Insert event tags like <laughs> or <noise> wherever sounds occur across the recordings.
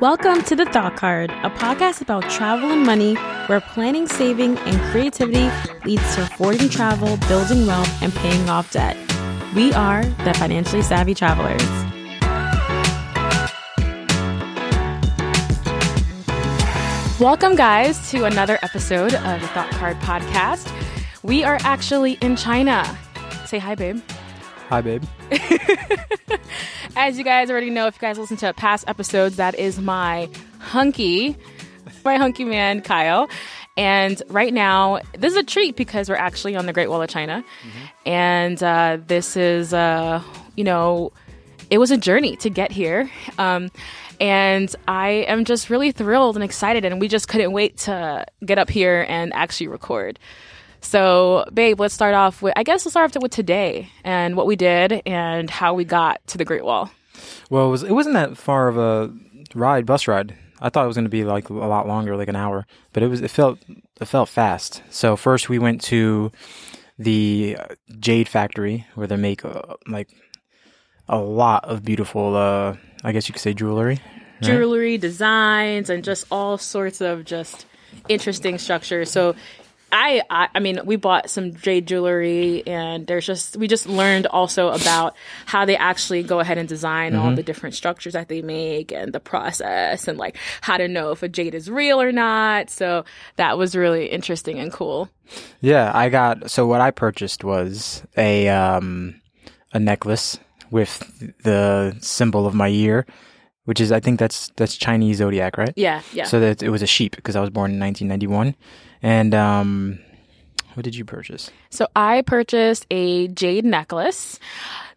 Welcome to The Thought Card, a podcast about travel and money where planning, saving, and creativity leads to affording travel, building wealth, and paying off debt. We are the financially savvy travelers. Welcome, guys, to another episode of the Thought Card podcast. We are actually in China. Say hi, babe. Hi, babe. <laughs> As you guys already know, if you guys listen to past episodes, that is my hunky, my hunky man, Kyle. And right now, this is a treat because we're actually on the Great Wall of China. Mm-hmm. And uh, this is, uh, you know, it was a journey to get here. Um, and I am just really thrilled and excited, and we just couldn't wait to get up here and actually record. So, babe, let's start off with I guess let's start off with today and what we did and how we got to the Great Wall. Well, it, was, it wasn't that far of a ride, bus ride. I thought it was going to be like a lot longer, like an hour, but it was it felt it felt fast. So first we went to the Jade Factory where they make uh, like a lot of beautiful, uh, I guess you could say jewelry. Right? Jewelry designs and just all sorts of just interesting structures. So I, I, I mean, we bought some jade jewelry, and there's just we just learned also about how they actually go ahead and design mm-hmm. all the different structures that they make and the process, and like how to know if a jade is real or not. So that was really interesting and cool. Yeah, I got so what I purchased was a um a necklace with the symbol of my year, which is I think that's that's Chinese zodiac, right? Yeah, yeah. So that it was a sheep because I was born in 1991, and um, what did you purchase? So I purchased a jade necklace.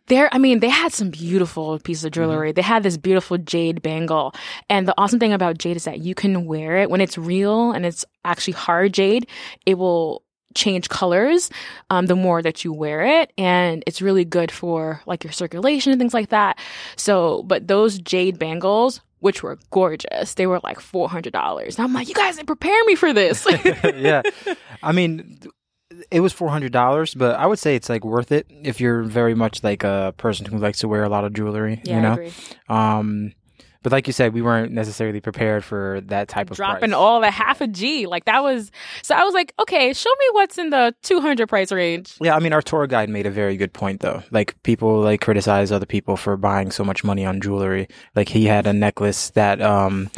There, I mean, they had some beautiful pieces of jewelry. Mm-hmm. They had this beautiful jade bangle. And the awesome thing about jade is that you can wear it when it's real and it's actually hard jade. It will change colors um, the more that you wear it. And it's really good for like your circulation and things like that. So but those jade bangles which were gorgeous they were like $400 and i'm like you guys didn't prepare me for this. <laughs> <laughs> Yeah. I mean it was four hundred dollars, but I would say it's like worth it if you're very much like a person who likes to wear a lot of jewelry. Yeah, you know, I agree. um, but like you said, we weren't necessarily prepared for that type of dropping price. all the half a G. Like that was so I was like, okay, show me what's in the two hundred price range. Yeah, I mean our tour guide made a very good point though. Like people like criticize other people for buying so much money on jewelry. Like he had a necklace that um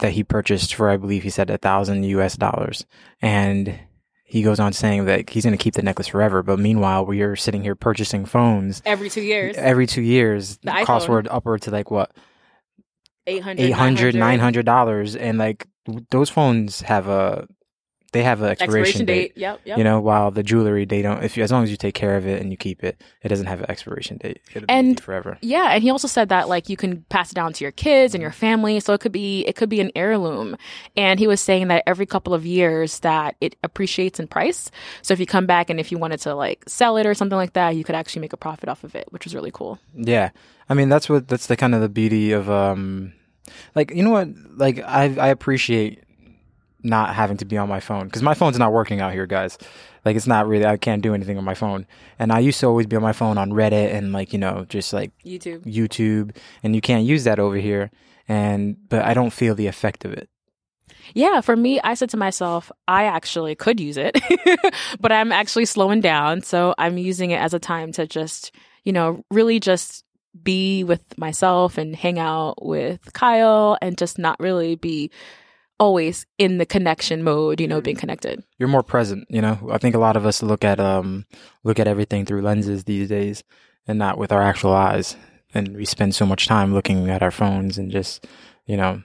that he purchased for I believe he said a thousand US dollars. And he goes on saying that he's going to keep the necklace forever. But meanwhile, we are sitting here purchasing phones every two years. Every two years, the costs were upward to like what 800 800 900 dollars. And like those phones have a they have an expiration, expiration date. Yep, yep. You know, while the jewelry they don't. If you, as long as you take care of it and you keep it, it doesn't have an expiration date. It'll and be forever. Yeah, and he also said that like you can pass it down to your kids and your family, so it could be it could be an heirloom. And he was saying that every couple of years that it appreciates in price. So if you come back and if you wanted to like sell it or something like that, you could actually make a profit off of it, which was really cool. Yeah, I mean that's what that's the kind of the beauty of um, like you know what, like I I appreciate not having to be on my phone because my phone's not working out here, guys. Like it's not really I can't do anything on my phone. And I used to always be on my phone on Reddit and like you know just like YouTube, YouTube, and you can't use that over here. And but I don't feel the effect of it. Yeah, for me, I said to myself, I actually could use it, <laughs> but I'm actually slowing down. So I'm using it as a time to just, you know, really just be with myself and hang out with Kyle and just not really be always in the connection mode, you know, being connected. You're more present, you know. I think a lot of us look at um look at everything through lenses these days and not with our actual eyes. And we spend so much time looking at our phones and just, you know,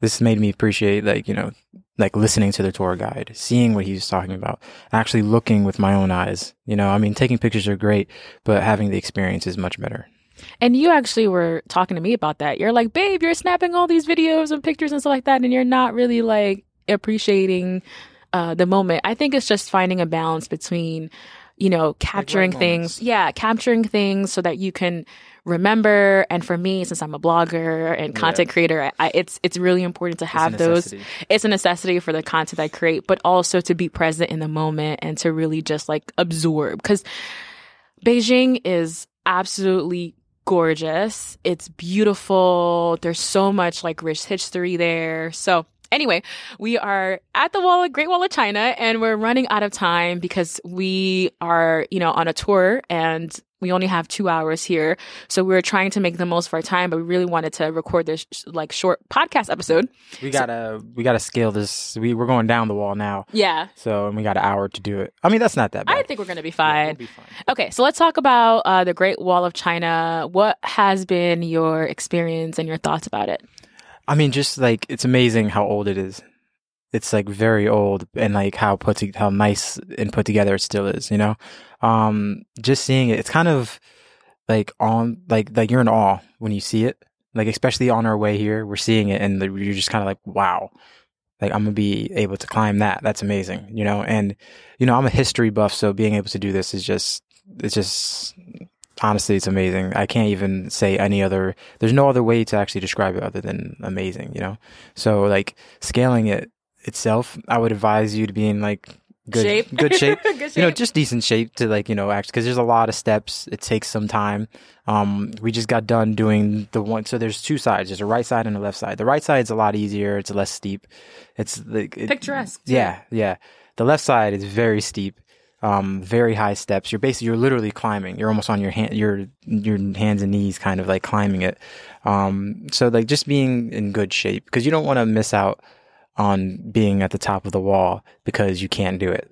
this made me appreciate like, you know, like listening to the tour guide, seeing what he was talking about, actually looking with my own eyes. You know, I mean, taking pictures are great, but having the experience is much better. And you actually were talking to me about that. You're like, babe, you're snapping all these videos and pictures and stuff like that, and you're not really like appreciating uh, the moment. I think it's just finding a balance between, you know, capturing right things. Yeah, capturing things so that you can remember. And for me, since I'm a blogger and content creator, I, it's it's really important to have those. It's a necessity for the content I create, but also to be present in the moment and to really just like absorb because Beijing is absolutely gorgeous. It's beautiful. There's so much like rich history there. So Anyway, we are at the wall, Great Wall of China, and we're running out of time because we are, you know, on a tour and we only have two hours here. So we are trying to make the most of our time, but we really wanted to record this like short podcast episode. We gotta we gotta scale this. We we're going down the wall now. Yeah. So and we got an hour to do it. I mean that's not that bad. I think we're gonna be fine. Yeah, we'll be fine. Okay, so let's talk about uh, the Great Wall of China. What has been your experience and your thoughts about it? I mean, just like it's amazing how old it is. It's like very old, and like how put to, how nice and put together it still is. You know, um, just seeing it, it's kind of like on like like you're in awe when you see it. Like especially on our way here, we're seeing it, and the, you're just kind of like, wow. Like I'm gonna be able to climb that. That's amazing, you know. And you know, I'm a history buff, so being able to do this is just it's just honestly, it's amazing. I can't even say any other, there's no other way to actually describe it other than amazing, you know? So like scaling it itself, I would advise you to be in like good Shape. <laughs> good shape. <laughs> Good shape. You know, just decent shape to like, you know, act cuz there's a lot of steps. It takes some time. Um we just got done doing the one so there's two sides. There's a right side and a left side. The right side's a lot easier. It's less steep. It's like it- Picturesque. Yeah, yeah. The left side is very steep. Um, very high steps. You're basically you're literally climbing. You're almost on your hand, your your hands and knees, kind of like climbing it. Um, so like just being in good shape because you don't want to miss out on being at the top of the wall because you can't do it.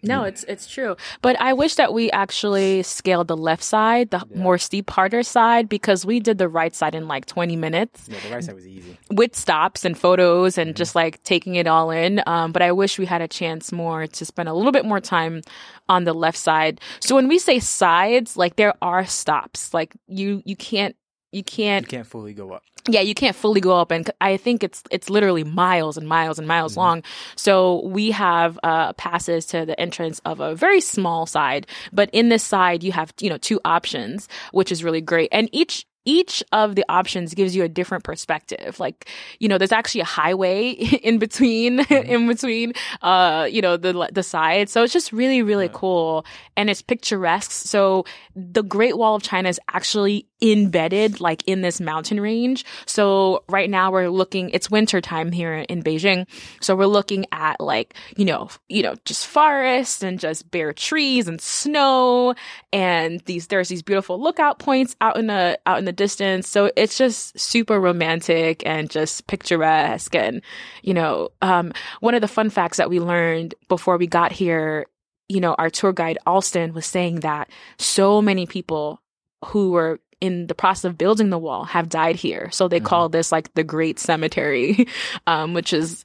No, it's it's true. But I wish that we actually scaled the left side, the more steep, harder side, because we did the right side in like 20 minutes Yeah, the right side was easy. with stops and photos and just like taking it all in. Um, but I wish we had a chance more to spend a little bit more time on the left side. So when we say sides, like there are stops. Like you you can't You can't you can't fully go up. Yeah, you can't fully go up, and I think it's it's literally miles and miles and miles long. So we have uh, passes to the entrance of a very small side, but in this side you have you know two options, which is really great, and each each of the options gives you a different perspective. Like, you know, there's actually a highway <laughs> in between, in between, uh, you know, the, the sides. So it's just really, really cool. And it's picturesque. So the Great Wall of China is actually embedded like in this mountain range. So right now we're looking, it's winter time here in Beijing. So we're looking at like, you know, you know, just forests and just bare trees and snow and these, there's these beautiful lookout points out in the, out in the distance. So it's just super romantic and just picturesque. And, you know, um, one of the fun facts that we learned before we got here you know, our tour guide Alston was saying that so many people who were in the process of building the wall have died here. So they call this like the Great Cemetery, <laughs> um, which is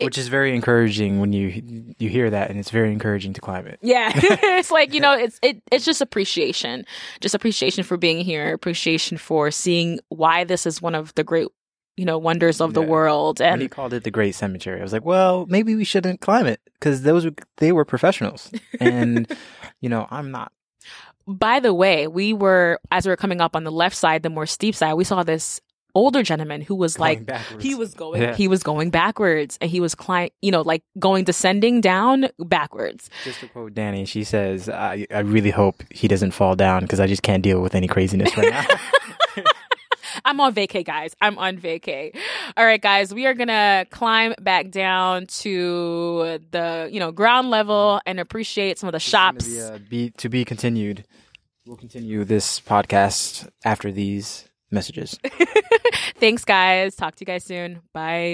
Which is very encouraging when you you hear that, and it's very encouraging to climb it. yeah, <laughs> <laughs> it's like you know, it's it, it's just appreciation, just appreciation for being here, appreciation for seeing why this is one of the great you know wonders of the Yeah. world, When he called it the Great Cemetery, I was like, well, maybe we shouldn't climb it because those were, they were professionals, and <laughs> you know, I'm not. by the way, we were as we were coming up on the left side, the more steep side, we saw this older gentleman who was Going like backwards. he was going Yeah. he was going backwards and he was climb you know like going descending down backwards Just to quote Danny, she says, I, I really hope he doesn't fall down because I just can't deal with any craziness right now. <laughs> <laughs> i'm on vacay guys i'm on vacay all right guys we are gonna climb back down to the you know ground level and appreciate some of the It's shops Be, uh, be, to be continued. We'll continue this podcast after these messages. <laughs> thanks guys. Talk to you guys soon. Bye